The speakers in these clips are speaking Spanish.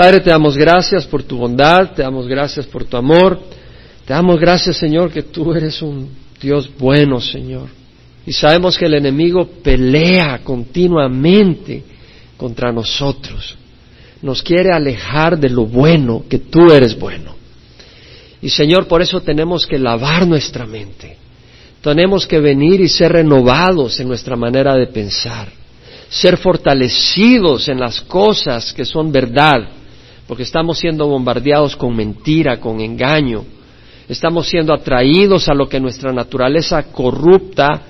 Padre, te damos gracias por tu bondad, te damos gracias por tu amor, te damos gracias, Señor, que tú eres un Dios bueno, Señor. Y sabemos que el enemigo pelea continuamente contra nosotros. Nos quiere alejar de lo bueno, que tú eres bueno. Y Señor, por eso tenemos que lavar nuestra mente. Tenemos que venir y ser renovados en nuestra manera de pensar. Ser fortalecidos en las cosas que son verdad. Porque estamos siendo bombardeados con mentira, con engaño. Estamos siendo atraídos a lo que nuestra naturaleza corrupta,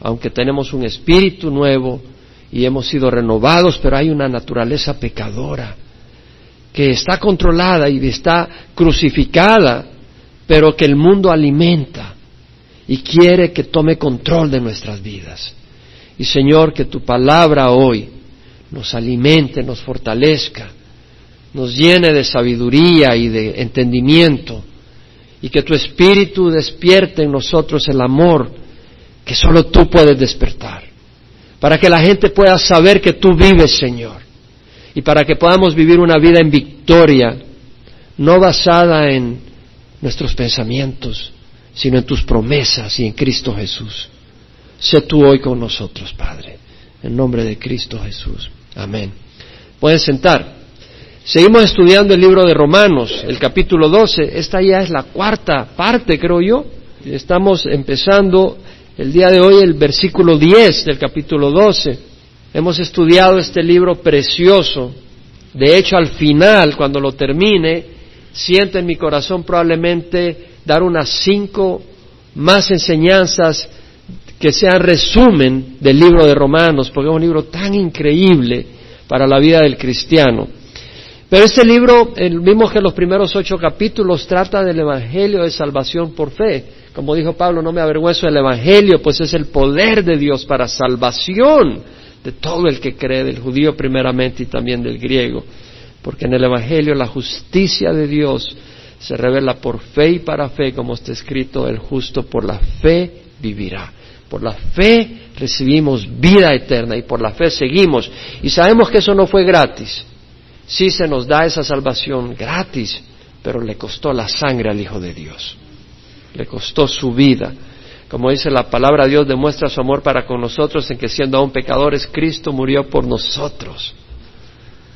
aunque tenemos un espíritu nuevo y hemos sido renovados, pero hay una naturaleza pecadora que está controlada y está crucificada, pero que el mundo alimenta y quiere que tome control de nuestras vidas. Y Señor, que tu palabra hoy nos alimente, nos fortalezca, nos llene de sabiduría y de entendimiento, y que tu espíritu despierte en nosotros el amor que solo tú puedes despertar, para que la gente pueda saber que tú vives, Señor, y para que podamos vivir una vida en victoria, no basada en nuestros pensamientos, sino en tus promesas y en Cristo Jesús. Sé tú hoy con nosotros, Padre, en nombre de Cristo Jesús. Amén. Pueden sentar. Seguimos estudiando el libro de Romanos, el capítulo 12. Esta ya es la cuarta parte, creo yo. Estamos empezando el día de hoy el versículo 10 del capítulo 12. Hemos estudiado este libro precioso. De hecho, al final, cuando lo termine, siento en mi corazón probablemente dar unas cinco más enseñanzas que sean resumen del libro de Romanos, porque es un libro tan increíble para la vida del cristiano. Pero este libro, mismo que los primeros ocho capítulos, trata del Evangelio de salvación por fe. Como dijo Pablo, no me avergüenzo del Evangelio, pues es el poder de Dios para salvación de todo el que cree, del judío primeramente y también del griego. Porque en el Evangelio la justicia de Dios se revela por fe y para fe, como está escrito, el justo por la fe vivirá. Por la fe recibimos vida eterna y por la fe seguimos. Y sabemos que eso no fue gratis. Sí se nos da esa salvación gratis, pero le costó la sangre al Hijo de Dios. Le costó su vida. Como dice la palabra, Dios demuestra su amor para con nosotros en que siendo aún pecadores, Cristo murió por nosotros.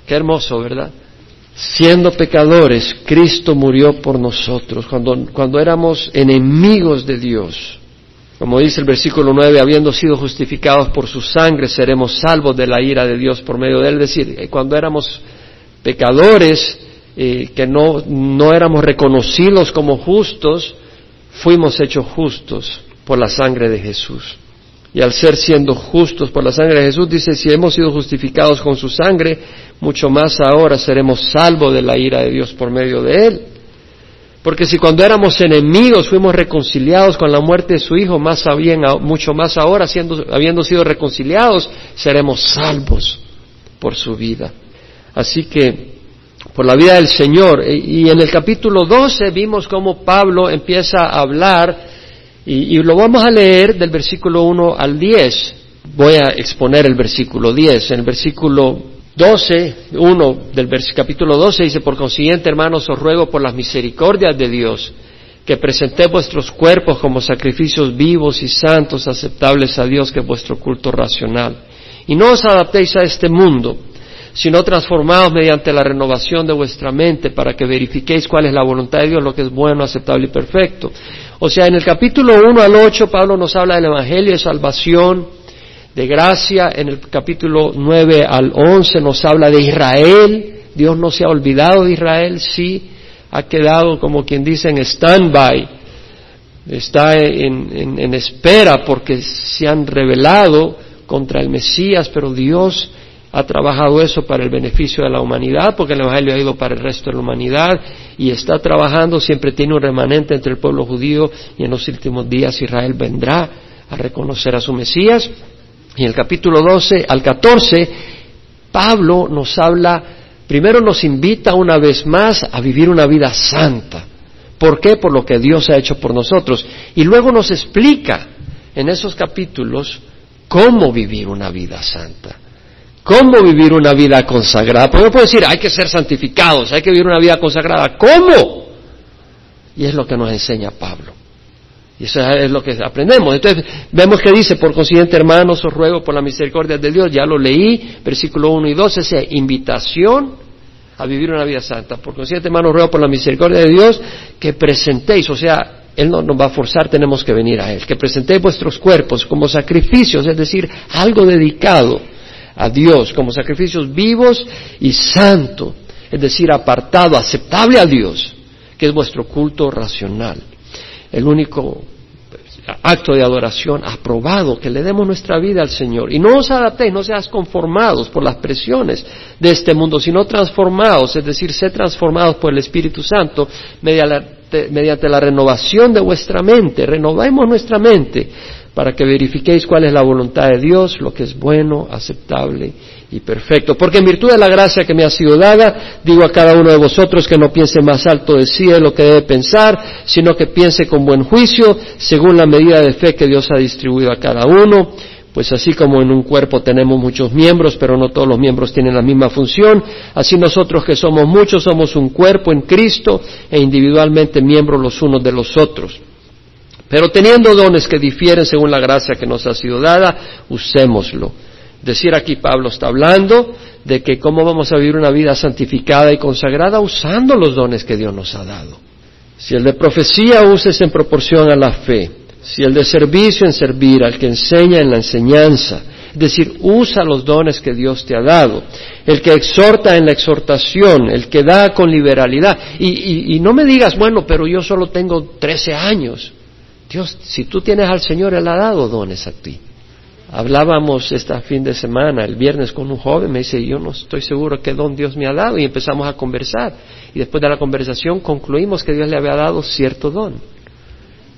Qué hermoso, ¿verdad? Siendo pecadores, Cristo murió por nosotros, cuando, cuando éramos enemigos de Dios. Como dice el versículo 9, habiendo sido justificados por su sangre, seremos salvos de la ira de Dios por medio de él. Es decir, eh, cuando éramos pecadores, eh, que no, no éramos reconocidos como justos, fuimos hechos justos por la sangre de Jesús. Y al ser siendo justos por la sangre de Jesús, dice, si hemos sido justificados con su sangre, mucho más ahora seremos salvos de la ira de Dios por medio de él. Porque si cuando éramos enemigos fuimos reconciliados con la muerte de su Hijo, más bien, mucho más ahora, siendo, habiendo sido reconciliados, seremos salvos por su vida. Así que, por la vida del Señor. Y en el capítulo 12 vimos cómo Pablo empieza a hablar y, lo vamos a leer del versículo 1 al 10. Voy a exponer el versículo 10. En el versículo 12, 1 del capítulo 12 dice, por consiguiente, hermanos, os ruego por las misericordias de Dios, que presentéis vuestros cuerpos como sacrificios vivos y santos, aceptables a Dios, que es vuestro culto racional. Y no os adaptéis a este mundo, sino transformados mediante la renovación de vuestra mente para que verifiquéis cuál es la voluntad de Dios, lo que es bueno, aceptable y perfecto. O sea, en el capítulo 1 al 8 Pablo nos habla del Evangelio de salvación, de gracia. En el capítulo 9 al 11 nos habla de Israel. Dios no se ha olvidado de Israel, sí, ha quedado como quien dice en stand-by. Está en, en espera porque se han rebelado contra el Mesías, pero Dios ha trabajado eso para el beneficio de la humanidad, porque el Evangelio ha ido para el resto de la humanidad y está trabajando, siempre tiene un remanente entre el pueblo judío y en los últimos días Israel vendrá a reconocer a su Mesías. Y en el capítulo 12 al 14, Pablo nos habla, primero nos invita una vez más a vivir una vida santa. ¿Por qué? Por lo que Dios ha hecho por nosotros. Y luego nos explica en esos capítulos cómo vivir una vida santa ¿Cómo vivir una vida consagrada? Porque puedo decir, hay que ser santificados, hay que vivir una vida consagrada. ¿Cómo? Y es lo que nos enseña Pablo. Y eso es lo que aprendemos. Entonces, vemos que dice, por consiguiente, hermanos, os ruego por la misericordia de Dios, ya lo leí, versículo 1 y 2, esa invitación a vivir una vida santa. Por consiguiente, hermanos, ruego por la misericordia de Dios que presentéis, o sea, Él no nos va a forzar, tenemos que venir a Él, que presentéis vuestros cuerpos como sacrificios, es decir, algo dedicado a Dios, como sacrificios vivos y santo, es decir, apartado, aceptable a Dios, que es vuestro culto racional. El único acto de adoración aprobado, que le demos nuestra vida al Señor. Y no os adaptéis, no seas conformados por las presiones de este mundo, sino transformados, es decir, ser transformados por el Espíritu Santo mediante la renovación de vuestra mente. Renovemos nuestra mente para que verifiquéis cuál es la voluntad de Dios, lo que es bueno, aceptable y perfecto. Porque en virtud de la gracia que me ha sido dada, digo a cada uno de vosotros que no piense más alto de sí de lo que debe pensar, sino que piense con buen juicio, según la medida de fe que Dios ha distribuido a cada uno. Pues así como en un cuerpo tenemos muchos miembros, pero no todos los miembros tienen la misma función, así nosotros que somos muchos somos un cuerpo en Cristo e individualmente miembros los unos de los otros. Pero teniendo dones que difieren según la gracia que nos ha sido dada, usémoslo. Decir aquí Pablo está hablando de que cómo vamos a vivir una vida santificada y consagrada usando los dones que Dios nos ha dado. Si el de profecía uses en proporción a la fe, si el de servicio en servir, al que enseña en la enseñanza, es decir, usa los dones que Dios te ha dado, el que exhorta en la exhortación, el que da con liberalidad. Y, no me digas, bueno, pero yo solo tengo 13 años. Dios, si tú tienes al Señor, Él ha dado dones a ti. Hablábamos este fin de semana, el viernes, con un joven, me dice, yo no estoy seguro qué don Dios me ha dado, y empezamos a conversar. Y después de la conversación concluimos que Dios le había dado cierto don.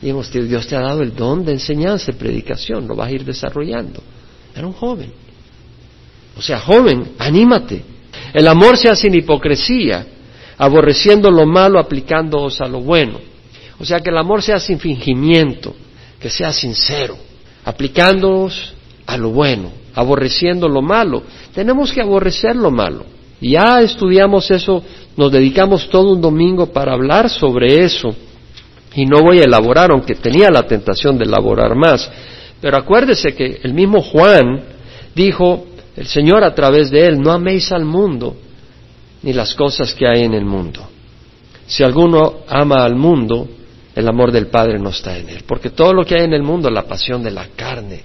Y Dios te ha dado el don de enseñanza y predicación, lo vas a ir desarrollando. Era un joven. O sea, joven, anímate. El amor sea sin hipocresía, aborreciendo lo malo, aplicándoos a lo bueno. O sea, que el amor sea sin fingimiento, que sea sincero, aplicándonos a lo bueno, aborreciendo lo malo. Tenemos que aborrecer lo malo. Ya estudiamos eso, nos dedicamos todo un domingo para hablar sobre eso. Y no voy a elaborar, aunque tenía la tentación de elaborar más. Pero acuérdese que el mismo Juan dijo, el Señor a través de él, no améis al mundo ni las cosas que hay en el mundo. Si alguno ama al mundo, el amor del Padre no está en él. Porque todo lo que hay en el mundo, la pasión de la carne,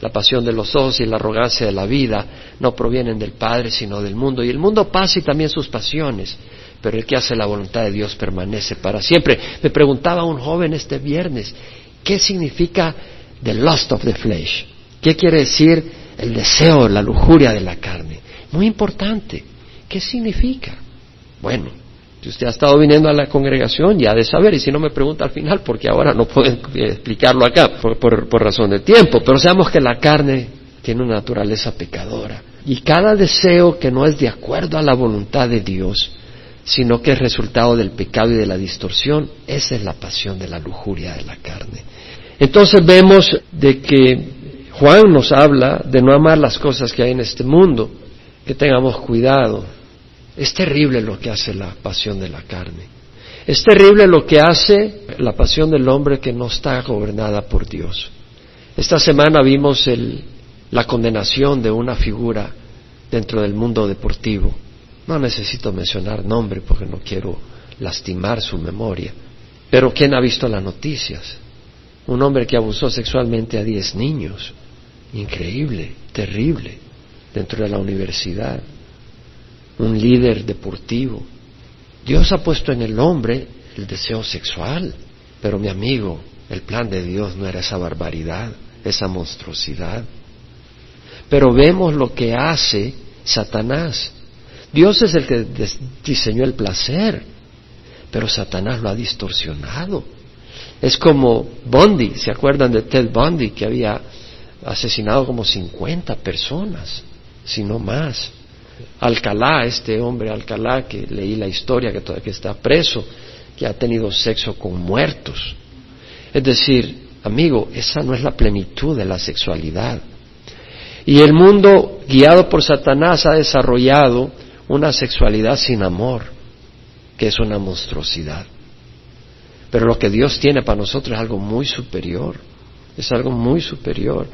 la pasión de los ojos y la arrogancia de la vida, no provienen del Padre, sino del mundo. Y el mundo pasa y también sus pasiones, pero el que hace la voluntad de Dios permanece para siempre. Me preguntaba un joven este viernes, ¿qué significa the lust of the flesh? ¿Qué quiere decir el deseo, la lujuria de la carne? Muy importante. ¿Qué significa? Bueno, si usted ha estado viniendo a la congregación, ya de saber, y si no me pregunta al final, porque ahora no puedo explicarlo acá por, razón de tiempo, pero sabemos que la carne tiene una naturaleza pecadora. Y cada deseo que no es de acuerdo a la voluntad de Dios, sino que es resultado del pecado y de la distorsión, esa es la pasión de la lujuria de la carne. Entonces vemos de que Juan nos habla de no amar las cosas que hay en este mundo, que tengamos cuidado, es terrible lo que hace la pasión de la carne. Es terrible lo que hace la pasión del hombre que no está gobernada por Dios. Esta semana vimos la condenación de una figura dentro del mundo deportivo. No necesito mencionar nombre porque no quiero lastimar su memoria. Pero ¿quién ha visto las noticias? Un hombre que abusó sexualmente a diez niños. Increíble, terrible, dentro de la universidad un líder deportivo. Dios ha puesto en el hombre el deseo sexual, pero mi amigo, el plan de Dios no era esa barbaridad, esa monstruosidad. Pero vemos lo que hace Satanás. Dios es el que diseñó el placer, pero Satanás lo ha distorsionado. Es como Bundy, ¿se acuerdan de Ted Bundy que había asesinado como 50 personas, si no más? Alcalá, este hombre Alcalá, que leí la historia, que todavía está preso, que ha tenido sexo con muertos. Es decir, amigo, esa no es la plenitud de la sexualidad. Y el mundo, guiado por Satanás, ha desarrollado una sexualidad sin amor, que es una monstruosidad. Pero lo que Dios tiene para nosotros es algo muy superior, es algo muy superior.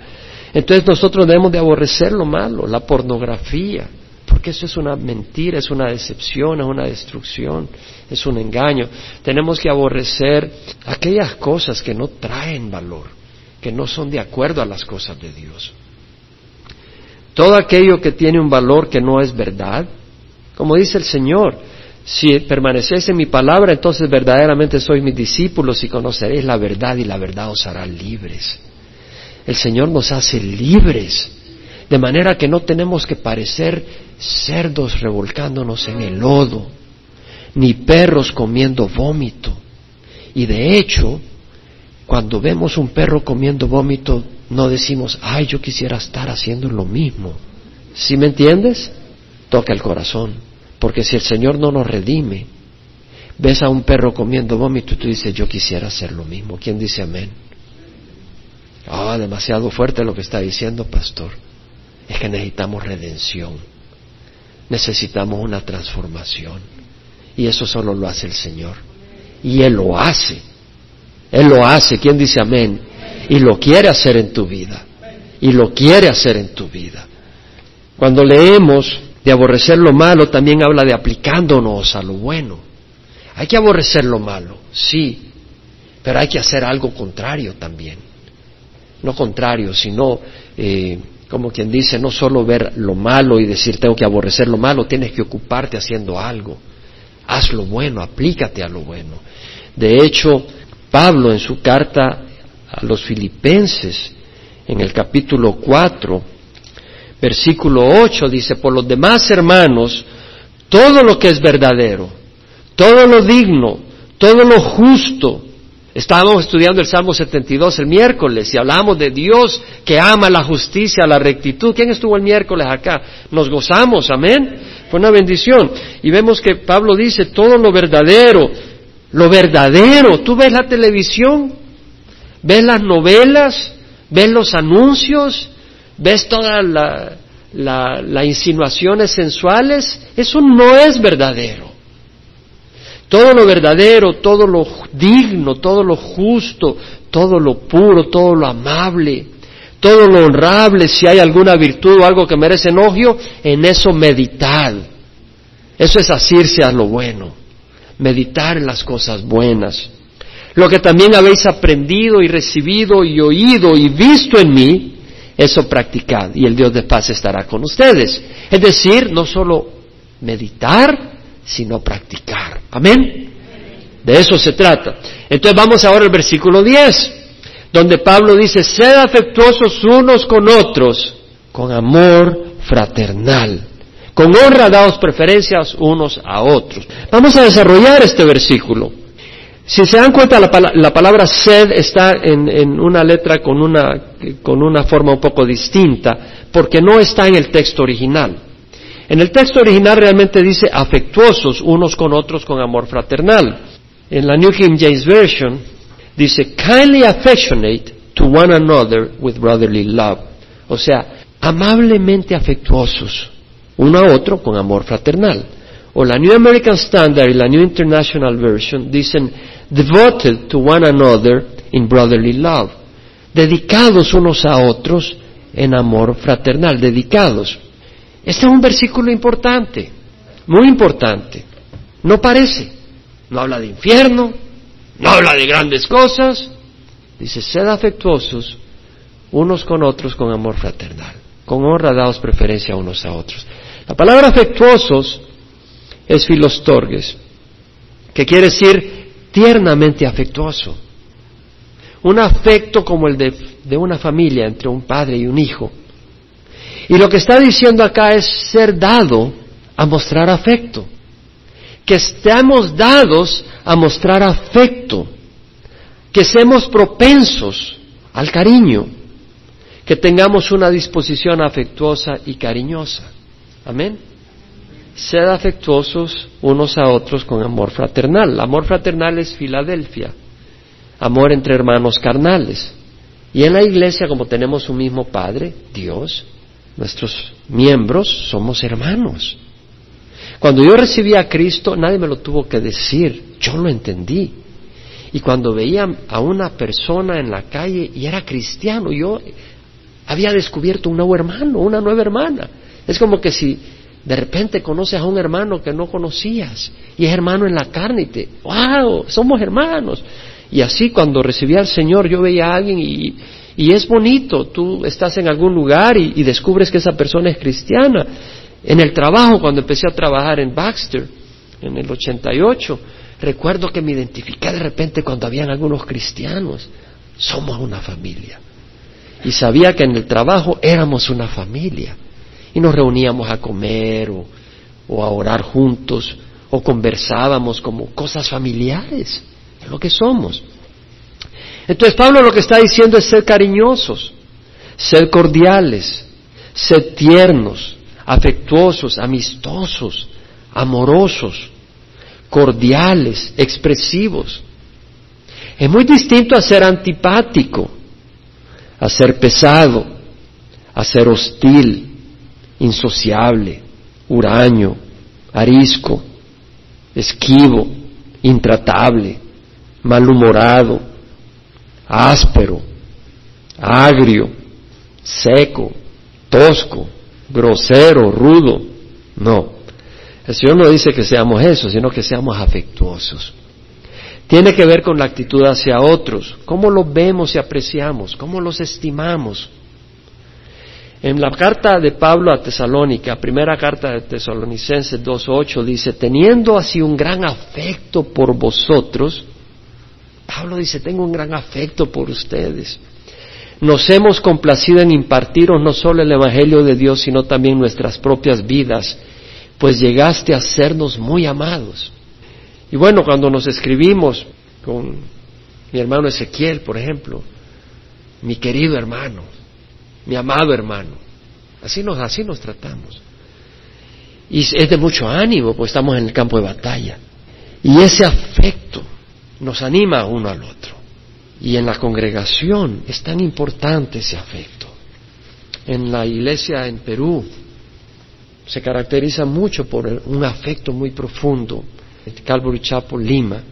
Entonces nosotros debemos de aborrecer lo malo, la pornografía, porque eso es una mentira, es una decepción, es una destrucción, es un engaño. Tenemos que aborrecer aquellas cosas que no traen valor, que no son de acuerdo a las cosas de Dios. Todo aquello que tiene un valor que no es verdad, como dice el Señor, si permanecéis en mi palabra, entonces verdaderamente sois mis discípulos y conoceréis la verdad y la verdad os hará libres. El Señor nos hace libres, de manera que no tenemos que parecer cerdos revolcándonos en el lodo, ni perros comiendo vómito. Y de hecho, cuando vemos un perro comiendo vómito, no decimos, ay, yo quisiera estar haciendo lo mismo. ¿Sí me entiendes? Toca el corazón. Porque si el Señor no nos redime, ves a un perro comiendo vómito y tú dices, yo quisiera hacer lo mismo. ¿Quién dice amén? Ah, demasiado fuerte lo que está diciendo, pastor. Es que necesitamos redención. Necesitamos una transformación. Y eso solo lo hace el Señor. Y Él lo hace. Él lo hace. ¿Quién dice amén? Y lo quiere hacer en tu vida. Y lo quiere hacer en tu vida. Cuando leemos de aborrecer lo malo, también habla de aplicándonos a lo bueno. Hay que aborrecer lo malo, sí, pero hay que hacer algo contrario también no contrario, sino, eh, como quien dice, no solo ver lo malo y decir tengo que aborrecer lo malo, tienes que ocuparte haciendo algo. Haz lo bueno, aplícate a lo bueno. De hecho, Pablo en su carta a los filipenses, en el capítulo 4, versículo 8, dice, por los demás hermanos, todo lo que es verdadero, todo lo digno, todo lo justo, Estábamos estudiando el Salmo 72 el miércoles y hablamos de Dios que ama la justicia, la rectitud. ¿Quién estuvo el miércoles acá? Nos gozamos, amén. Fue una bendición. Y vemos que Pablo dice todo lo verdadero, lo verdadero. Tú ves la televisión, ves las novelas, ves los anuncios, ves todas las la, insinuaciones sensuales. Eso no es verdadero. Todo lo verdadero, todo lo digno, todo lo justo, todo lo puro, todo lo amable, todo lo honrable, si hay alguna virtud o algo que merece enogio, en eso meditad. Eso es asirse a lo bueno, meditar en las cosas buenas. Lo que también habéis aprendido y recibido y oído y visto en mí, eso practicad y el Dios de paz estará con ustedes. Es decir, no solo meditar, sino practicar. Amén. De eso se trata. Entonces vamos ahora al versículo 10, donde Pablo dice, sed afectuosos unos con otros, con amor fraternal, con honra daos preferencias unos a otros. Vamos a desarrollar este versículo. Si se dan cuenta, la, palabra sed está en, en, una letra con una, con una forma un poco distinta, porque no está en el texto original. En el texto original realmente dice afectuosos unos con otros con amor fraternal. En la New King James Version dice kindly affectionate to one another with brotherly love. O sea, amablemente afectuosos uno a otro con amor fraternal. O la New American Standard y la New International Version dicen devoted to one another in brotherly love. Dedicados unos a otros en amor fraternal, dedicados. Este es un versículo importante, muy importante. No parece, no habla de infierno, no habla de grandes cosas. Dice, sed afectuosos unos con otros con amor fraternal, con honra daos preferencia unos a otros. La palabra afectuosos es filostorges, que quiere decir tiernamente afectuoso. Un afecto como el de una familia entre un padre y un hijo y lo que está diciendo acá es ser dado a mostrar afecto. Que estemos dados a mostrar afecto. Que seamos propensos al cariño. Que tengamos una disposición afectuosa y cariñosa. Amén. Sed afectuosos unos a otros con amor fraternal. Amor fraternal es Filadelfia. Amor entre hermanos carnales. Y en la iglesia, como tenemos un mismo Padre, Dios, nuestros miembros somos hermanos. Cuando yo recibí a Cristo, nadie me lo tuvo que decir, yo lo entendí. Y cuando veía a una persona en la calle y era cristiano, yo había descubierto un nuevo hermano, una nueva hermana. Es como que si de repente conoces a un hermano que no conocías y es hermano en la carne y te, wow, somos hermanos. Y así cuando recibí al Señor yo veía a alguien y, y es bonito, tú estás en algún lugar y, descubres que esa persona es cristiana. En el trabajo, cuando empecé a trabajar en Baxter, en el 88, recuerdo que me identifiqué de repente cuando habían algunos cristianos. Somos una familia. Y sabía que en el trabajo éramos una familia y nos reuníamos a comer o, a orar juntos o conversábamos como cosas familiares, es lo que somos. Entonces Pablo lo que está diciendo es ser cariñosos, ser cordiales, ser tiernos, afectuosos, amistosos, amorosos, cordiales, expresivos. Es muy distinto a ser antipático, a ser pesado, a ser hostil, insociable, huraño, arisco, esquivo, intratable, malhumorado, áspero, agrio, seco, tosco, grosero, rudo. No. El Señor no dice que seamos eso, sino que seamos afectuosos. Tiene que ver con la actitud hacia otros, cómo los vemos y apreciamos, cómo los estimamos. En la carta de Pablo a Tesalónica, primera carta de Tesalonicenses 2.8, dice, teniendo así un gran afecto por vosotros, Pablo dice, tengo un gran afecto por ustedes. Nos hemos complacido en impartiros no solo el Evangelio de Dios, sino también nuestras propias vidas, pues llegaste a sernos muy amados. Y bueno, cuando nos escribimos con mi hermano Ezequiel, por ejemplo, mi querido hermano, mi amado hermano. Así nos, así nos tratamos. Y es de mucho ánimo, pues estamos en el campo de batalla. Y ese afecto nos anima uno al otro. Y en la congregación es tan importante ese afecto. En la iglesia en Perú se caracteriza mucho por un afecto muy profundo. Calvary Chapel, Lima,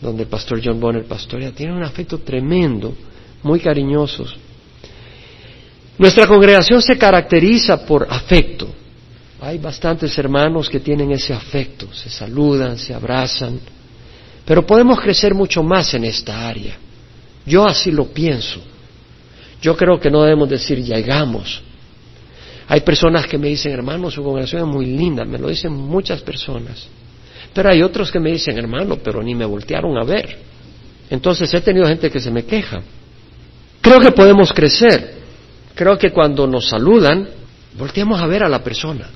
donde el pastor John Bonner pastorea, tiene un afecto tremendo, muy cariñosos nuestra congregación se caracteriza por afecto. Hay bastantes hermanos que tienen ese afecto, se saludan, se abrazan, pero podemos crecer mucho más en esta área. Yo así lo pienso. Yo creo que no debemos decir llegamos. Hay personas que me dicen, hermano, su congregación es muy linda, me lo dicen muchas personas. Pero hay otros que me dicen, hermano, pero ni me voltearon a ver. Entonces he tenido gente que se me queja. Creo que podemos crecer. Creo que cuando nos saludan, volteamos a ver a la persona.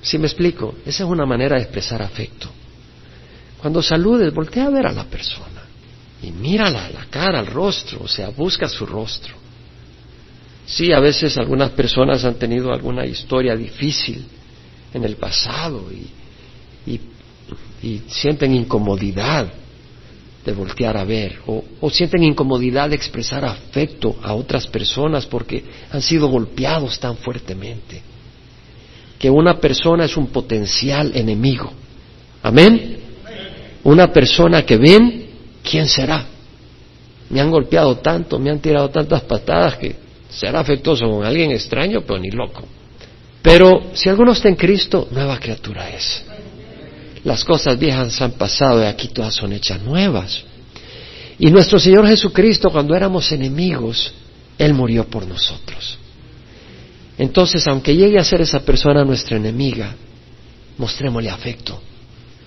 ¿Sí me explico? Esa es una manera de expresar afecto. Cuando saludes, voltea a ver a la persona y mírala la cara, el rostro, o sea, busca su rostro. Sí, a veces algunas personas han tenido alguna historia difícil en el pasado y, y, y sienten incomodidad de voltear a ver o, sienten incomodidad de expresar afecto a otras personas porque han sido golpeados tan fuertemente que una persona es un potencial enemigo. Amén. Una persona que ven, ¿quién será? Me han golpeado tanto, me han tirado tantas patadas que será afectuoso con alguien extraño, pero ni loco. Pero si alguno está en Cristo, nueva criatura es las cosas viejas han pasado y aquí todas son hechas nuevas. Y nuestro Señor Jesucristo, cuando éramos enemigos, Él murió por nosotros. Entonces, aunque llegue a ser esa persona nuestra enemiga, mostrémosle afecto,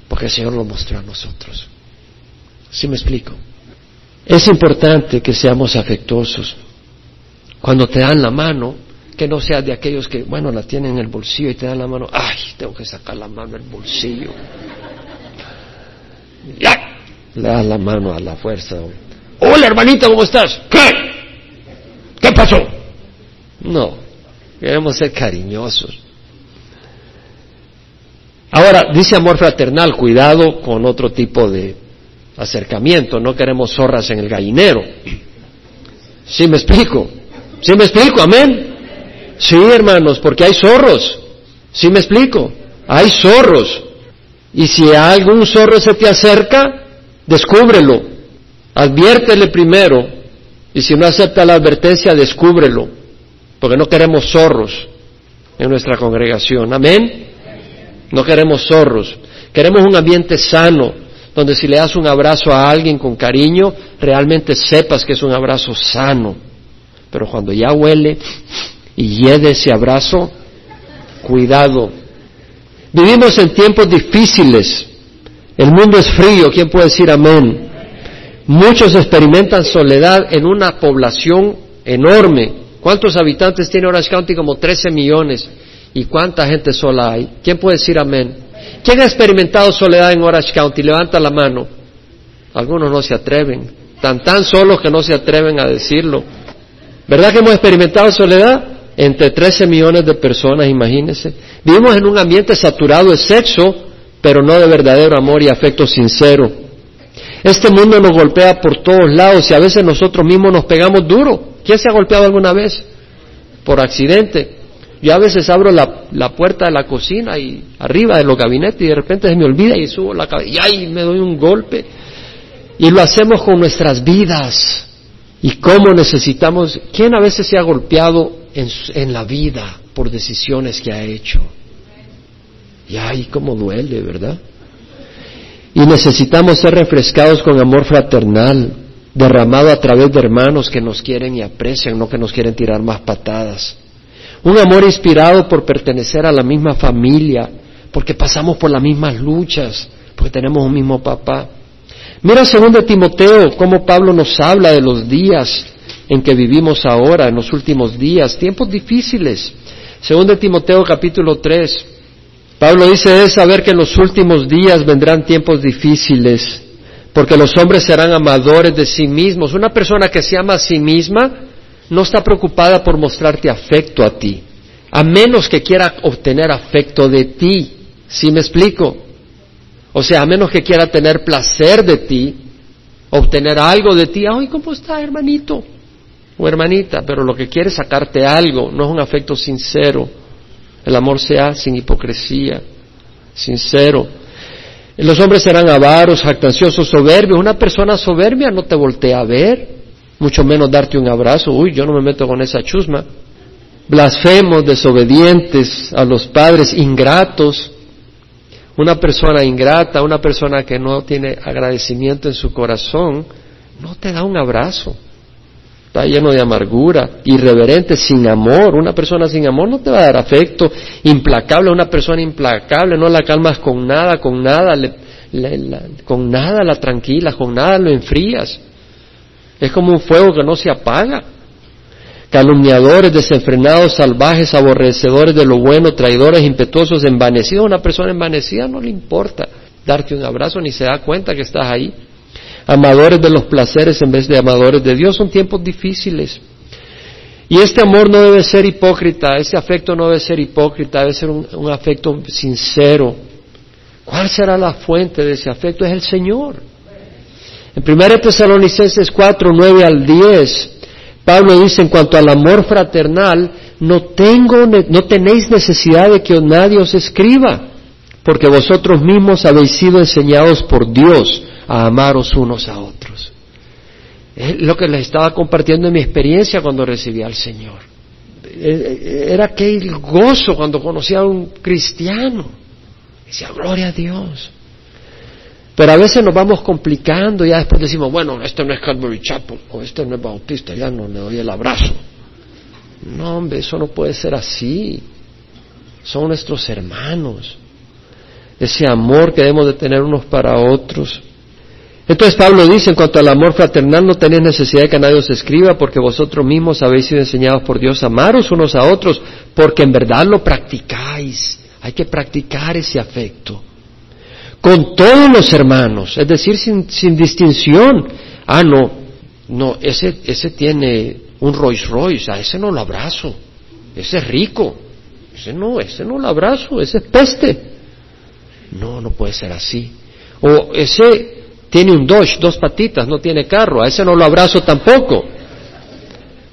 porque el Señor lo mostró a nosotros. ¿Sí me explico? Es importante que seamos afectuosos. Cuando te dan la mano, que no seas de aquellos que, bueno, la tienen en el bolsillo y te dan la mano, ay, tengo que sacar la mano del bolsillo. Ya, le das la mano a la fuerza. Hola, hermanita, ¿cómo estás? ¿Qué? ¿Qué pasó? No, queremos ser cariñosos. Ahora, dice amor fraternal, cuidado con otro tipo de acercamiento, no queremos zorras en el gallinero. ¿Sí me explico? ¿Sí me explico? Amén. Sí, hermanos, porque hay zorros. ¿Sí me explico? Hay zorros. Y si algún zorro se te acerca, descúbrelo. Adviértele primero. Y si no acepta la advertencia, descúbrelo. Porque no queremos zorros en nuestra congregación. Amén. No queremos zorros. Queremos un ambiente sano, donde si le das un abrazo a alguien con cariño, realmente sepas que es un abrazo sano. Pero cuando ya huele y hiede ese abrazo, cuidado. Vivimos en tiempos difíciles. El mundo es frío, ¿quién puede decir amén? Muchos experimentan soledad en una población enorme. ¿Cuántos habitantes tiene Orange County? Como 13 millones. ¿Y cuánta gente sola hay? ¿Quién puede decir amén? ¿Quién ha experimentado soledad en Orange County? Levanta la mano. Algunos no se atreven. Tan tan solos que no se atreven a decirlo. ¿Verdad que hemos experimentado soledad? Entre 13 millones de personas, imagínense. Vivimos en un ambiente saturado de sexo, pero no de verdadero amor y afecto sincero. Este mundo nos golpea por todos lados y a veces nosotros mismos nos pegamos duro. ¿Quién se ha golpeado alguna vez? Por accidente. Yo a veces abro la, puerta de la cocina y arriba de los gabinetes y de repente se me olvida y subo la cabeza y ahí me doy un golpe. Y lo hacemos con nuestras vidas. Y cómo necesitamos, ¿quién a veces se ha golpeado en, en la vida por decisiones que ha hecho? Y ahí cómo duele, ¿verdad? Y necesitamos ser refrescados con amor fraternal, derramado a través de hermanos que nos quieren y aprecian, no que nos quieren tirar más patadas. Un amor inspirado por pertenecer a la misma familia, porque pasamos por las mismas luchas, porque tenemos un mismo papá. Mira segundo Timoteo, cómo Pablo nos habla de los días en que vivimos ahora, en los últimos días, tiempos difíciles. Segundo Timoteo capítulo 3. Pablo dice, es saber que en los últimos días vendrán tiempos difíciles, porque los hombres serán amadores de sí mismos. Una persona que se ama a sí misma no está preocupada por mostrarte afecto a ti, a menos que quiera obtener afecto de ti. ¿Sí me explico? O sea, a menos que quiera tener placer de ti, obtener algo de ti. Ay, ¿cómo está, hermanito? O hermanita, pero lo que quiere es sacarte algo, no es un afecto sincero. El amor sea sin hipocresía, sincero. Los hombres serán avaros, jactanciosos, soberbios. Una persona soberbia no te voltea a ver mucho menos darte un abrazo. Uy, yo no me meto con esa chusma. Blasfemos, desobedientes a los padres, ingratos. Una persona ingrata, una persona que no tiene agradecimiento en su corazón, no te da un abrazo. Está lleno de amargura, irreverente, sin amor. Una persona sin amor no te va a dar afecto. Implacable, una persona implacable, no la calmas con nada, con nada, con nada la tranquilas, con nada lo enfrías. Es como un fuego que no se apaga. Calumniadores, desenfrenados, salvajes, aborrecedores de lo bueno, traidores, impetuosos, envanecidos. Una persona envanecida no le importa darte un abrazo ni se da cuenta que estás ahí. Amadores de los placeres en vez de amadores de Dios. Son tiempos difíciles. Y este amor no debe ser hipócrita, este afecto no debe ser hipócrita, debe ser un, un afecto sincero. ¿Cuál será la fuente de ese afecto? Es el Señor. En 1 Tesalonicenses 4, 9 al 10, Pablo dice en cuanto al amor fraternal, no, tengo, no tenéis necesidad de que nadie os escriba, porque vosotros mismos habéis sido enseñados por Dios a amaros unos a otros. Es lo que les estaba compartiendo en mi experiencia cuando recibí al Señor. Era aquel gozo cuando conocí a un cristiano. Decía, gloria a Dios. Pero a veces nos vamos complicando y ya después decimos, bueno, este no es Calvary Chapel o este no es Bautista, ya no le doy el abrazo. No, hombre, eso no puede ser así. Son nuestros hermanos. Ese amor que debemos de tener unos para otros. Entonces Pablo dice, en cuanto al amor fraternal, no tenéis necesidad de que nadie os escriba, porque vosotros mismos habéis sido enseñados por Dios a amaros unos a otros, porque en verdad lo practicáis. Hay que practicar ese afecto con todos los hermanos, es decir, sin, sin distinción. Ah, no, no, ese, ese tiene un Rolls Royce, a ese no lo abrazo, ese es rico, ese no, ese no lo abrazo, ese es peste. No, no puede ser así. O ese tiene un Dodge, dos patitas, no tiene carro, a ese no lo abrazo tampoco,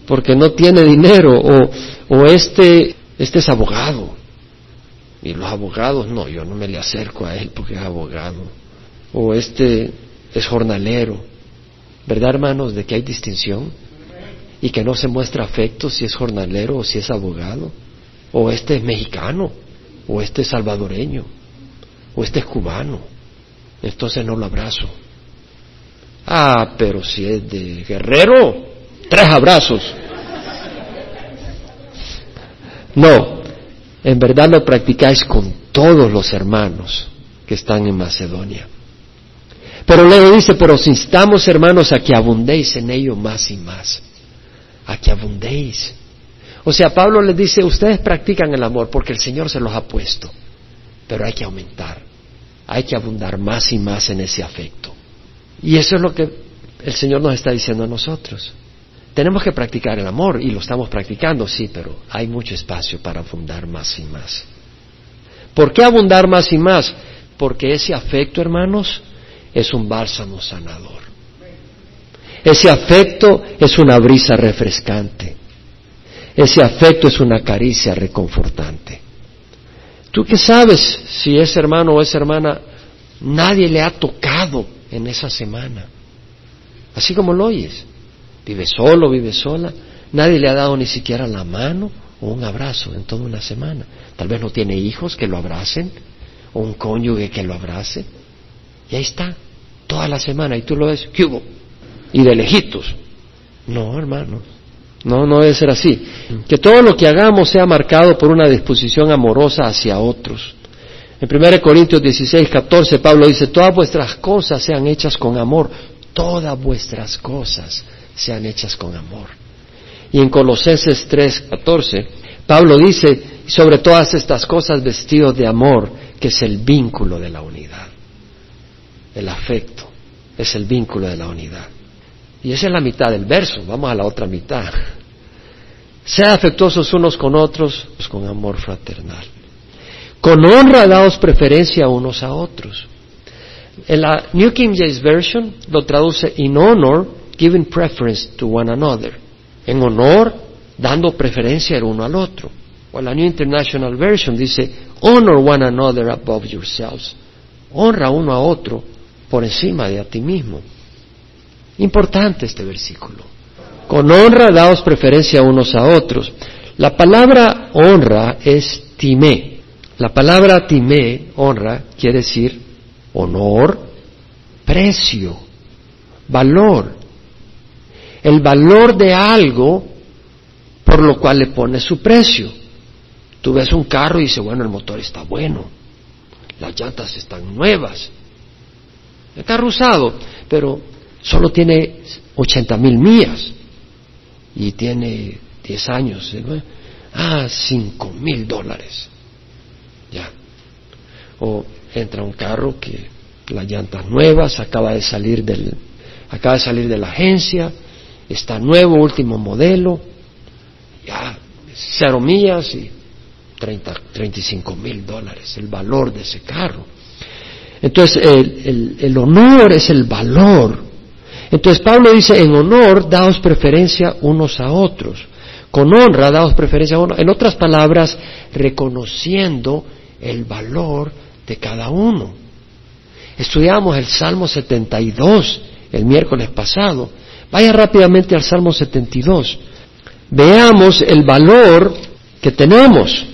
porque no tiene dinero. O, o este, este es abogado. Y los abogados, no, yo no me le acerco a él porque es abogado. O este es jornalero. ¿Verdad, hermanos, de que hay distinción? Y que no se muestra afecto si es jornalero o si es abogado. O este es mexicano, o este es salvadoreño, o este es cubano. Entonces no lo abrazo. Ah, pero si es de guerrero, tres abrazos. No, en verdad lo practicáis con todos los hermanos que están en Macedonia. Pero luego dice, pero os instamos hermanos a que abundéis en ello más y más, a que abundéis. O sea, Pablo les dice, ustedes practican el amor porque el Señor se los ha puesto, pero hay que aumentar, hay que abundar más y más en ese afecto. Y eso es lo que el Señor nos está diciendo a nosotros. Tenemos que practicar el amor y lo estamos practicando, sí, pero hay mucho espacio para abundar más y más. ¿Por qué abundar más y más? Porque ese afecto, hermanos, es un bálsamo sanador. Ese afecto es una brisa refrescante. Ese afecto es una caricia reconfortante. ¿Tú qué sabes si ese hermano o esa hermana nadie le ha tocado en esa semana? Así como lo oyes vive solo, vive sola, nadie le ha dado ni siquiera la mano o un abrazo en toda una semana. Tal vez no tiene hijos que lo abracen o un cónyuge que lo abrace. Y ahí está, toda la semana, y tú lo ves, ¿qué hubo? Y de lejitos. No, hermanos, no, no debe ser así. Que todo lo que hagamos sea marcado por una disposición amorosa hacia otros. En 1 Corintios 16, 14, Pablo dice, todas vuestras cosas sean hechas con amor, todas vuestras cosas sean hechas con amor. Y en Colosenses 3:14, Pablo dice, sobre todas estas cosas vestidos de amor, que es el vínculo de la unidad. El afecto es el vínculo de la unidad. Y esa es la mitad del verso, vamos a la otra mitad. Sean afectuosos unos con otros, pues con amor fraternal. Con honra daos preferencia unos a otros. En la New King James Version lo traduce in honor giving preference to one another. En honor, dando preferencia el uno al otro. O la New International Version dice, honor one another above yourselves. Honra uno a otro por encima de a ti mismo. Importante este versículo. Con honra daos preferencia unos a otros. La palabra honra es timé. La palabra timé, honra, quiere decir honor, precio, valor el valor de algo por lo cual le pone su precio. Tú ves un carro y dices, bueno, el motor está bueno, las llantas están nuevas, el carro usado, pero solo tiene 80 mil millas y tiene 10 años. Ah, 5 mil dólares. Ya. O entra un carro que las llantas nuevas, acaba de salir del, acaba de salir de la agencia, está nuevo, último modelo, ya cero millas y 30, 35 mil dólares, el valor de ese carro. Entonces, el, el, honor es el valor. Entonces, Pablo dice, en honor, daos preferencia unos a otros. Con honra, daos preferencia a uno. En otras palabras, reconociendo el valor de cada uno. Estudiamos el Salmo 72 el miércoles pasado Vaya rápidamente al Salmo 72. Veamos el valor que tenemos.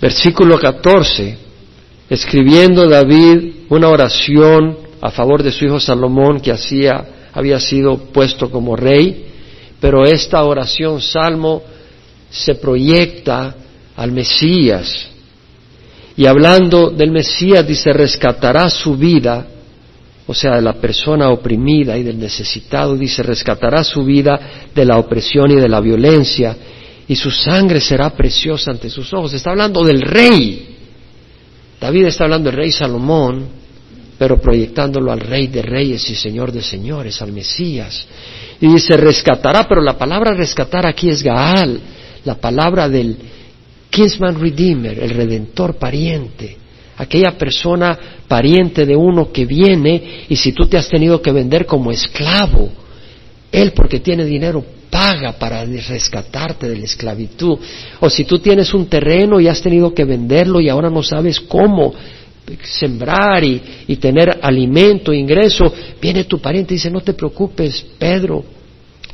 Versículo 14. Escribiendo David una oración a favor de su hijo Salomón que hacía, había sido puesto como rey, pero esta oración, Salmo, se proyecta al Mesías. Y hablando del Mesías dice, rescatará su vida o sea, de la persona oprimida y del necesitado, dice, rescatará su vida de la opresión y de la violencia, y su sangre será preciosa ante sus ojos. Está hablando del rey. David está hablando del rey Salomón, pero proyectándolo al rey de reyes y señor de señores, al Mesías. Y dice, rescatará, pero la palabra rescatar aquí es Gaal, la palabra del kinsman redeemer, el redentor pariente aquella persona pariente de uno que viene y si tú te has tenido que vender como esclavo, él porque tiene dinero paga para rescatarte de la esclavitud. O si tú tienes un terreno y has tenido que venderlo y ahora no sabes cómo sembrar y, y tener alimento, ingreso, viene tu pariente y dice, no te preocupes, Pedro,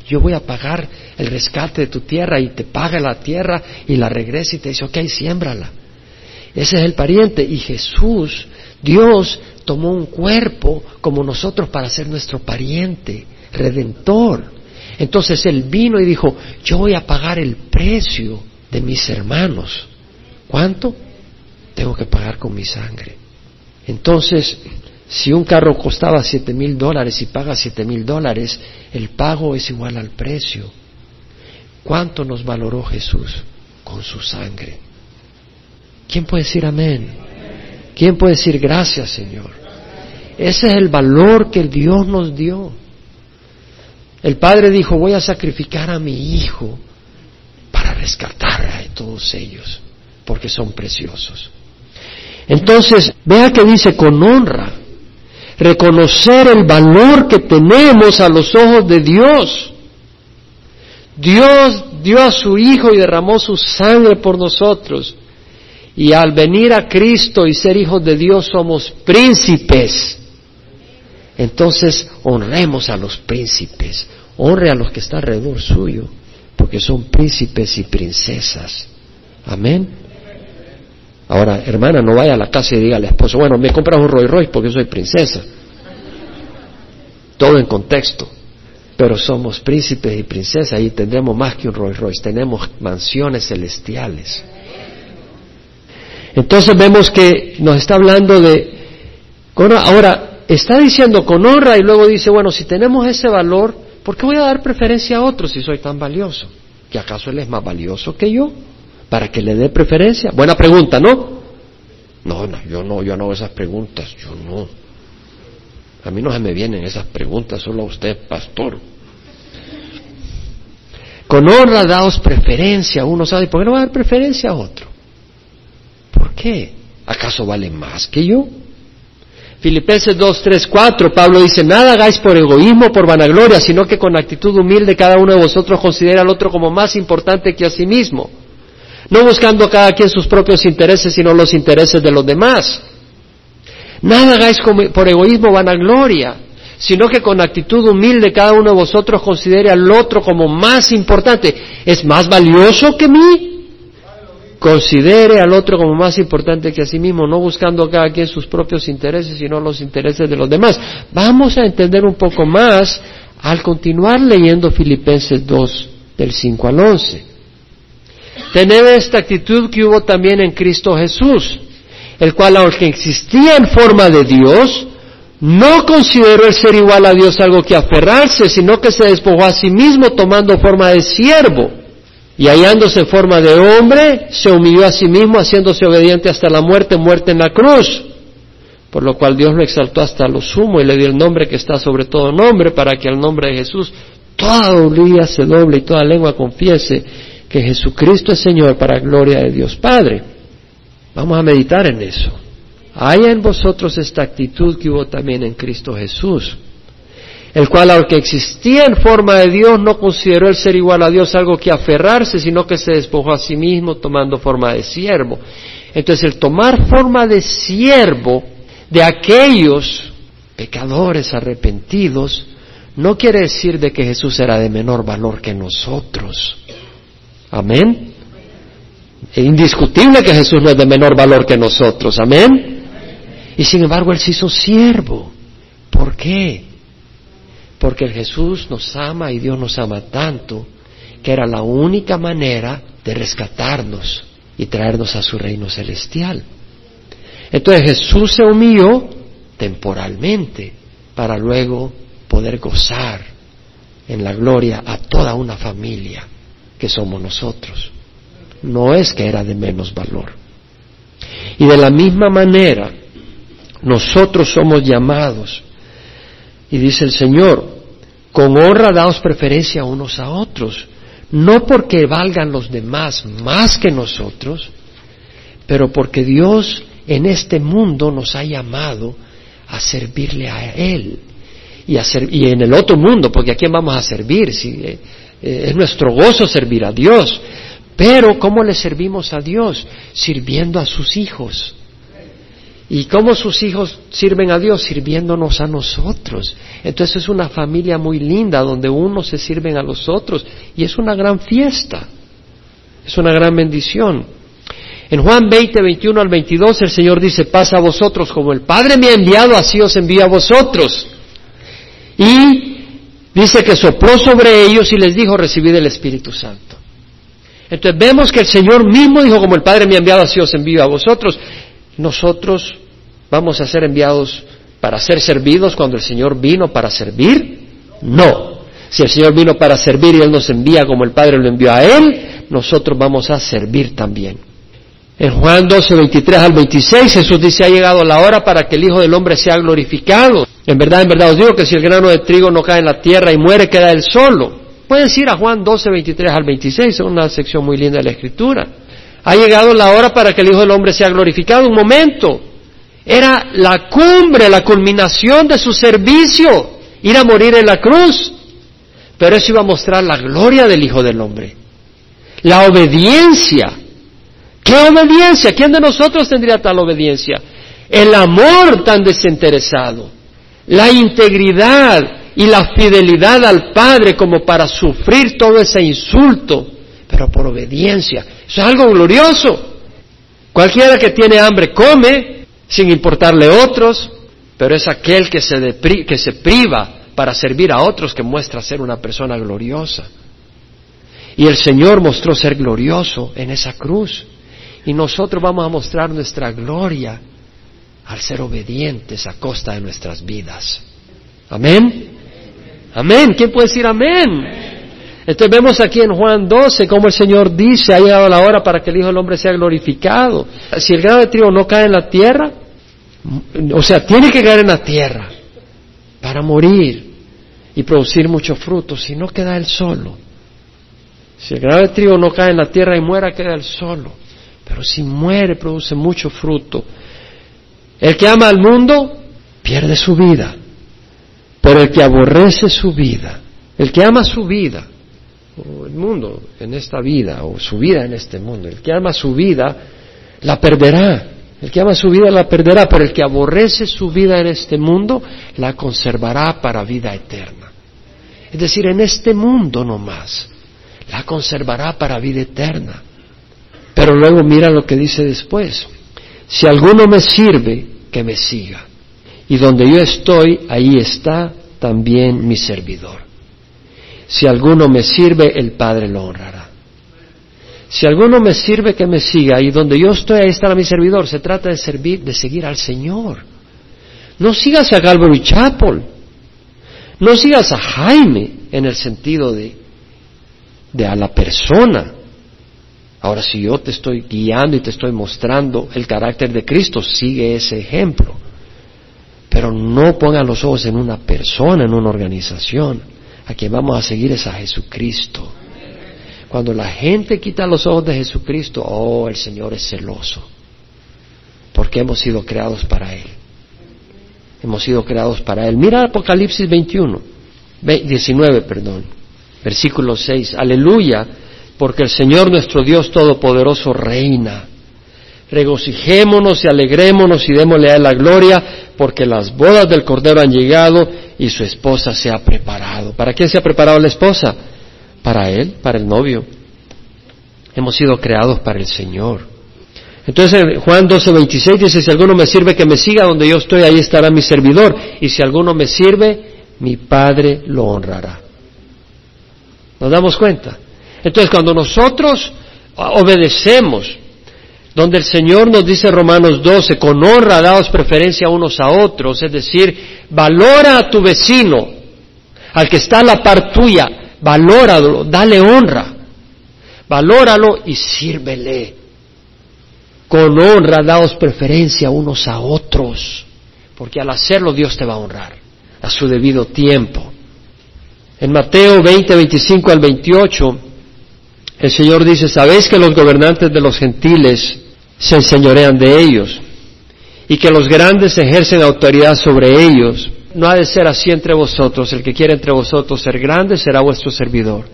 yo voy a pagar el rescate de tu tierra y te paga la tierra y la regresa y te dice, ok, siémbrala. Ese es el pariente. Y Jesús, Dios, tomó un cuerpo como nosotros para ser nuestro pariente, redentor. Entonces Él vino y dijo, yo voy a pagar el precio de mis hermanos. ¿Cuánto? Tengo que pagar con mi sangre. Entonces, si un carro costaba siete mil dólares y paga siete mil dólares, el pago es igual al precio. ¿Cuánto nos valoró Jesús? Con su sangre. ¿Quién puede decir amén? ¿Quién puede decir gracias, Señor? Ese es el valor que Dios nos dio. El Padre dijo, voy a sacrificar a mi Hijo para rescatar a todos ellos, porque son preciosos. Entonces, vea que dice con honra, reconocer el valor que tenemos a los ojos de Dios. Dios dio a su Hijo y derramó su sangre por nosotros. Y al venir a Cristo y ser hijos de Dios somos príncipes. Entonces honremos a los príncipes, honre a los que están alrededor suyo, porque son príncipes y princesas. Amén. Ahora, hermana, no vaya a la casa y diga al esposo, bueno, me compras un Roy Royce porque soy princesa. Todo en contexto. Pero somos príncipes y princesas y tendremos más que un Roy Royce, tenemos mansiones celestiales. Entonces vemos que nos está hablando de... Ahora, está diciendo con honra y luego dice, bueno, si tenemos ese valor, ¿por qué voy a dar preferencia a otro si soy tan valioso? ¿Que acaso él es más valioso que yo? Para que le dé preferencia. Buena pregunta, ¿no? No, no, yo no, yo no hago esas preguntas, yo no. A mí no se me vienen esas preguntas, solo a usted, pastor. Con honra daos preferencia, uno sabe, ¿por qué no va a dar preferencia a otro? ¿Por qué? ¿Acaso vale más que yo? Filipenses 2, 3, 4, Pablo dice, nada hagáis por egoísmo, por vanagloria, sino que con actitud humilde cada uno de vosotros considera al otro como más importante que a sí mismo, no buscando cada quien sus propios intereses, sino los intereses de los demás. Nada hagáis por egoísmo vanagloria, sino que con actitud humilde cada uno de vosotros considere al otro como más importante. ¿Es más valioso que mí? considere al otro como más importante que a sí mismo, no buscando cada quien sus propios intereses, sino los intereses de los demás. Vamos a entender un poco más al continuar leyendo Filipenses 2, del 5 al 11. Tener esta actitud que hubo también en Cristo Jesús, el cual aunque existía en forma de Dios, no consideró el ser igual a Dios algo que aferrarse, sino que se despojó a sí mismo tomando forma de siervo y hallándose en forma de hombre, se humilló a sí mismo, haciéndose obediente hasta la muerte, muerte en la cruz. Por lo cual Dios lo exaltó hasta lo sumo y le dio el nombre que está sobre todo nombre, para que al nombre de Jesús toda rodilla se doble y toda lengua confiese que Jesucristo es Señor para gloria de Dios Padre. Vamos a meditar en eso. Haya en vosotros esta actitud que hubo también en Cristo Jesús el cual aunque existía en forma de Dios, no consideró el ser igual a Dios algo que aferrarse, sino que se despojó a sí mismo tomando forma de siervo. Entonces el tomar forma de siervo de aquellos pecadores arrepentidos no quiere decir de que Jesús era de menor valor que nosotros. Amén. Es indiscutible que Jesús no es de menor valor que nosotros. Amén. Y sin embargo Él se hizo siervo. ¿Por qué? porque Jesús nos ama y Dios nos ama tanto que era la única manera de rescatarnos y traernos a su reino celestial. Entonces Jesús se humilló temporalmente para luego poder gozar en la gloria a toda una familia que somos nosotros. No es que era de menos valor. Y de la misma manera, nosotros somos llamados y dice el Señor, con honra daos preferencia unos a otros, no porque valgan los demás más que nosotros, pero porque Dios en este mundo nos ha llamado a servirle a Él. Y, y en el otro mundo, porque a quién vamos a servir, si, eh, eh, es nuestro gozo servir a Dios. Pero ¿cómo le servimos a Dios? Sirviendo a sus hijos. ¿Y cómo sus hijos sirven a Dios? Sirviéndonos a nosotros. Entonces es una familia muy linda donde unos se sirven a los otros y es una gran fiesta. Es una gran bendición. En Juan 20, 21 al 22 el Señor dice, pasa a vosotros como el Padre me ha enviado, así os envío a vosotros. Y dice que sopló sobre ellos y les dijo, recibid el Espíritu Santo. Entonces vemos que el Señor mismo dijo, como el Padre me ha enviado, así os envío a vosotros. Nosotros vamos a ser enviados para ser servidos cuando el Señor vino para servir. No. Si el Señor vino para servir y Él nos envía como el Padre lo envió a Él, nosotros vamos a servir también. En Juan 12, 23 al 26, Jesús dice, ha llegado la hora para que el Hijo del Hombre sea glorificado. En verdad, en verdad os digo que si el grano de trigo no cae en la tierra y muere, queda él solo. Puedes ir a Juan 12, 23 al 26, es una sección muy linda de la Escritura. Ha llegado la hora para que el Hijo del Hombre sea glorificado. Un momento. Era la cumbre, la culminación de su servicio, ir a morir en la cruz. Pero eso iba a mostrar la gloria del Hijo del Hombre. La obediencia. ¿Qué obediencia? ¿Quién de nosotros tendría tal obediencia? El amor tan desinteresado. La integridad y la fidelidad al Padre como para sufrir todo ese insulto, pero por obediencia. Eso es algo glorioso. Cualquiera que tiene hambre come, sin importarle otros, pero es aquel que se, que se priva para servir a otros que muestra ser una persona gloriosa. Y el Señor mostró ser glorioso en esa cruz. Y nosotros vamos a mostrar nuestra gloria al ser obedientes a costa de nuestras vidas. Amén. Amén. ¿Quién puede decir amén? Entonces vemos aquí en Juan 12 cómo el Señor dice, ha llegado la hora para que el Hijo del Hombre sea glorificado. Si el grano de trigo no cae en la tierra, o sea, tiene que caer en la tierra para morir y producir mucho fruto, si no queda él solo. Si el grano de trigo no cae en la tierra y muera, queda él solo. Pero si muere, produce mucho fruto. El que ama al mundo, pierde su vida. Pero el que aborrece su vida, el que ama su vida, o el mundo en esta vida, o su vida en este mundo, el que ama su vida, la perderá. El que ama su vida la perderá, pero el que aborrece su vida en este mundo, la conservará para vida eterna. Es decir, en este mundo no más, la conservará para vida eterna. Pero luego mira lo que dice después. Si alguno me sirve, que me siga. Y donde yo estoy, ahí está también mi servidor. Si alguno me sirve, el Padre lo honrará. Si alguno me sirve, que me siga. Y donde yo estoy, ahí estará mi servidor. Se trata de servir, de seguir al Señor. No sigas a Calvary Chapel. No sigas a Jaime en el sentido de, de a la persona. Ahora, si yo te estoy guiando y te estoy mostrando el carácter de Cristo, sigue ese ejemplo. Pero no pongan los ojos en una persona, en una organización. A quien vamos a seguir es a Jesucristo. Cuando la gente quita los ojos de Jesucristo, oh, el Señor es celoso. Porque hemos sido creados para Él. Hemos sido creados para Él. Mira Apocalipsis 21, 19, perdón, versículo 6. Aleluya, porque el Señor nuestro Dios Todopoderoso reina regocijémonos y alegrémonos y démosle a él la gloria, porque las bodas del Cordero han llegado y su esposa se ha preparado. ¿Para quién se ha preparado la esposa? Para él, para el novio. Hemos sido creados para el Señor. Entonces Juan 12, 26 dice, si alguno me sirve, que me siga donde yo estoy, ahí estará mi servidor. Y si alguno me sirve, mi Padre lo honrará. ¿Nos damos cuenta? Entonces cuando nosotros obedecemos donde el Señor nos dice Romanos 12, con honra daos preferencia unos a otros, es decir, valora a tu vecino, al que está a la par tuya, valóralo, dale honra, valóralo y sírvele. Con honra daos preferencia unos a otros, porque al hacerlo Dios te va a honrar a su debido tiempo. En Mateo 20, 25 al 28, el Señor dice, ¿sabéis que los gobernantes de los gentiles se enseñorean de ellos y que los grandes ejercen autoridad sobre ellos. No ha de ser así entre vosotros. El que quiera entre vosotros ser grande será vuestro servidor.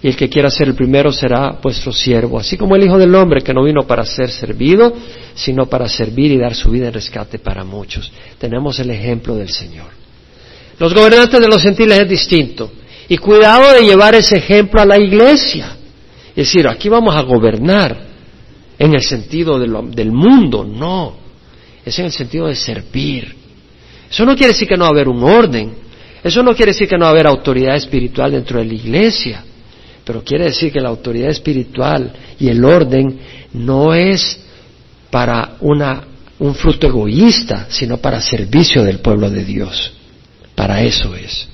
y el que quiera ser el primero será vuestro siervo, así como el Hijo del Hombre que no vino para ser servido, sino para servir y dar su vida en rescate para muchos. Tenemos el ejemplo del Señor. Los gobernantes de los gentiles es distinto. Y cuidado de llevar ese ejemplo a la iglesia. Es decir, aquí vamos a gobernar en el sentido del mundo, no. Es en el sentido de servir. Eso no quiere decir que no va a haber un orden. Eso no quiere decir que no va a haber autoridad espiritual dentro de la iglesia. Pero quiere decir que la autoridad espiritual y el orden no es para una, un fruto egoísta, sino para servicio del pueblo de Dios. Para eso es.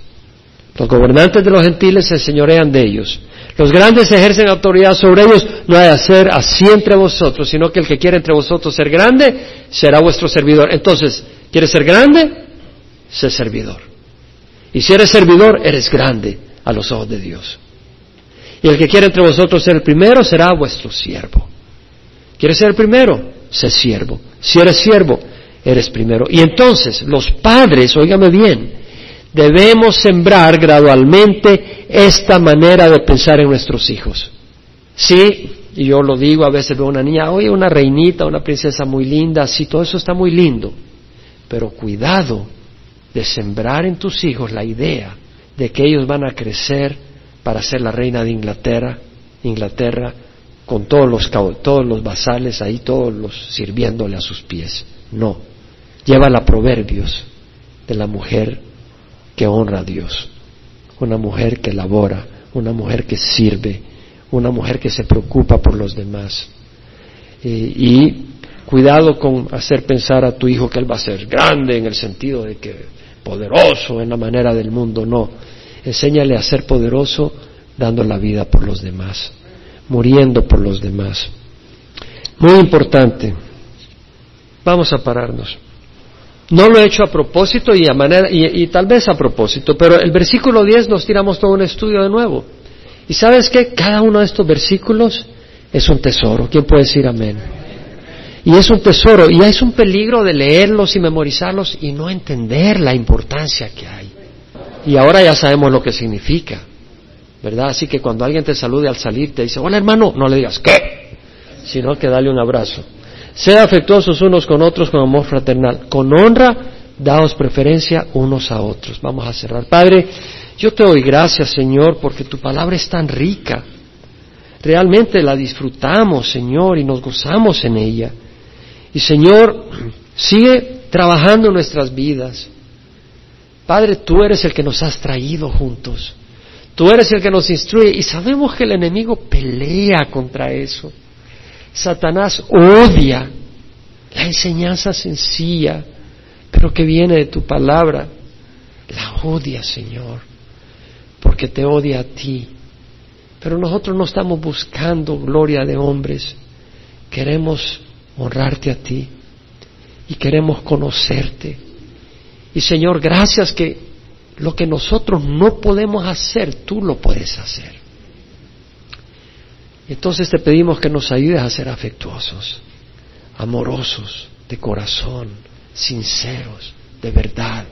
Los gobernantes de los gentiles se señorean de ellos. Los grandes ejercen autoridad sobre ellos, no hay hacer así entre vosotros, sino que el que quiere entre vosotros ser grande, será vuestro servidor. Entonces, ¿quieres ser grande? Sé servidor. Y si eres servidor, eres grande a los ojos de Dios. Y el que quiere entre vosotros ser el primero, será vuestro siervo. ¿Quieres ser el primero? Sé siervo. Si eres siervo, eres primero. Y entonces, los padres, óigame bien, debemos sembrar gradualmente esta manera de pensar en nuestros hijos. Sí, y yo lo digo, a veces veo una niña, oye, una reinita, una princesa muy linda, sí, todo eso está muy lindo, pero cuidado de sembrar en tus hijos la idea de que ellos van a crecer para ser la reina de Inglaterra, Inglaterra, con todos los, todos los basales ahí, todos los sirviéndole a sus pies. No, lleva la proverbios de la mujer que honra a Dios, una mujer que labora, una mujer que sirve, una mujer que se preocupa por los demás. y cuidado con hacer pensar a tu hijo que él va a ser grande en el sentido de que poderoso en la manera del mundo, no. Enséñale a ser poderoso dando la vida por los demás, muriendo por los demás. Muy importante. Vamos a pararnos. No lo he hecho a propósito y, a manera, y, tal vez a propósito, pero el versículo 10 nos tiramos todo un estudio de nuevo. Y sabes que cada uno de estos versículos es un tesoro. ¿Quién puede decir amén? Y es un tesoro, y es un peligro de leerlos y memorizarlos y no entender la importancia que hay. Y ahora ya sabemos lo que significa, ¿verdad? Así que cuando alguien te salude al salir, te dice, hola hermano, no le digas, ¿qué? Sino que dale un abrazo. Sea afectuosos unos con otros con amor fraternal. Con honra, daos preferencia unos a otros. Vamos a cerrar. Padre, yo te doy gracias, Señor, porque tu palabra es tan rica. Realmente la disfrutamos, Señor, y nos gozamos en ella. Y, Señor, sigue trabajando nuestras vidas. Padre, tú eres el que nos has traído juntos. Tú eres el que nos instruye y sabemos que el enemigo pelea contra eso. Satanás odia la enseñanza sencilla, pero que viene de tu palabra. La odia, Señor, porque te odia a ti. Pero nosotros no estamos buscando gloria de hombres, queremos honrarte a ti y queremos conocerte. Y Señor, gracias que lo que nosotros no podemos hacer, tú lo puedes hacer. Entonces te pedimos que nos ayudes a ser afectuosos, amorosos, de corazón, sinceros, de verdad,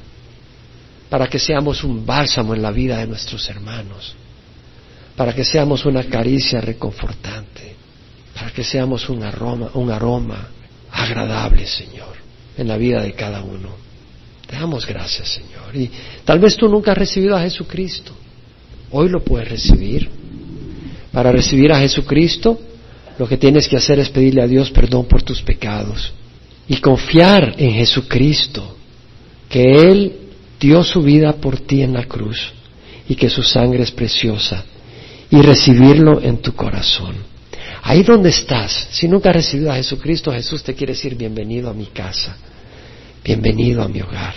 para que seamos un bálsamo en la vida de nuestros hermanos, para que seamos una caricia reconfortante, para que seamos un aroma, un aroma agradable, Señor, en la vida de cada uno. Te damos gracias, Señor. Y tal vez tú nunca has recibido a Jesucristo. Hoy lo puedes recibir. Para recibir a Jesucristo, lo que tienes que hacer es pedirle a Dios perdón por tus pecados y confiar en Jesucristo, que Él dio su vida por ti en la cruz y que su sangre es preciosa y recibirlo en tu corazón. Ahí donde estás, si nunca has recibido a Jesucristo, Jesús te quiere decir bienvenido a mi casa, bienvenido a mi hogar,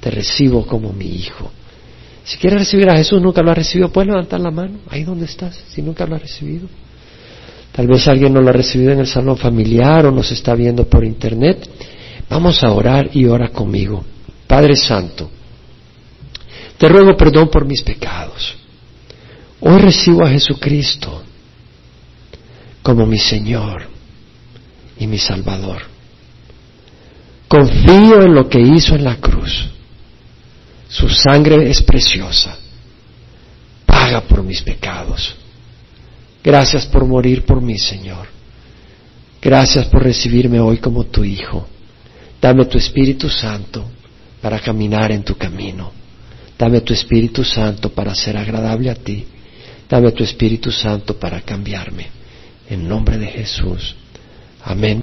te recibo como mi hijo. Si quieres recibir a Jesús, nunca lo has recibido, puedes levantar la mano ahí donde estás, si nunca lo has recibido. Tal vez alguien no lo ha recibido en el salón familiar o nos está viendo por internet. Vamos a orar y ora conmigo. Padre Santo, te ruego perdón por mis pecados. Hoy recibo a Jesucristo como mi Señor y mi Salvador. Confío en lo que hizo en la cruz su sangre es preciosa. Paga por mis pecados. Gracias por morir por mí, Señor. Gracias por recibirme hoy como tu Hijo. Dame tu Espíritu Santo para caminar en tu camino. Dame tu Espíritu Santo para ser agradable a ti. Dame tu Espíritu Santo para cambiarme. En nombre de Jesús. Amén.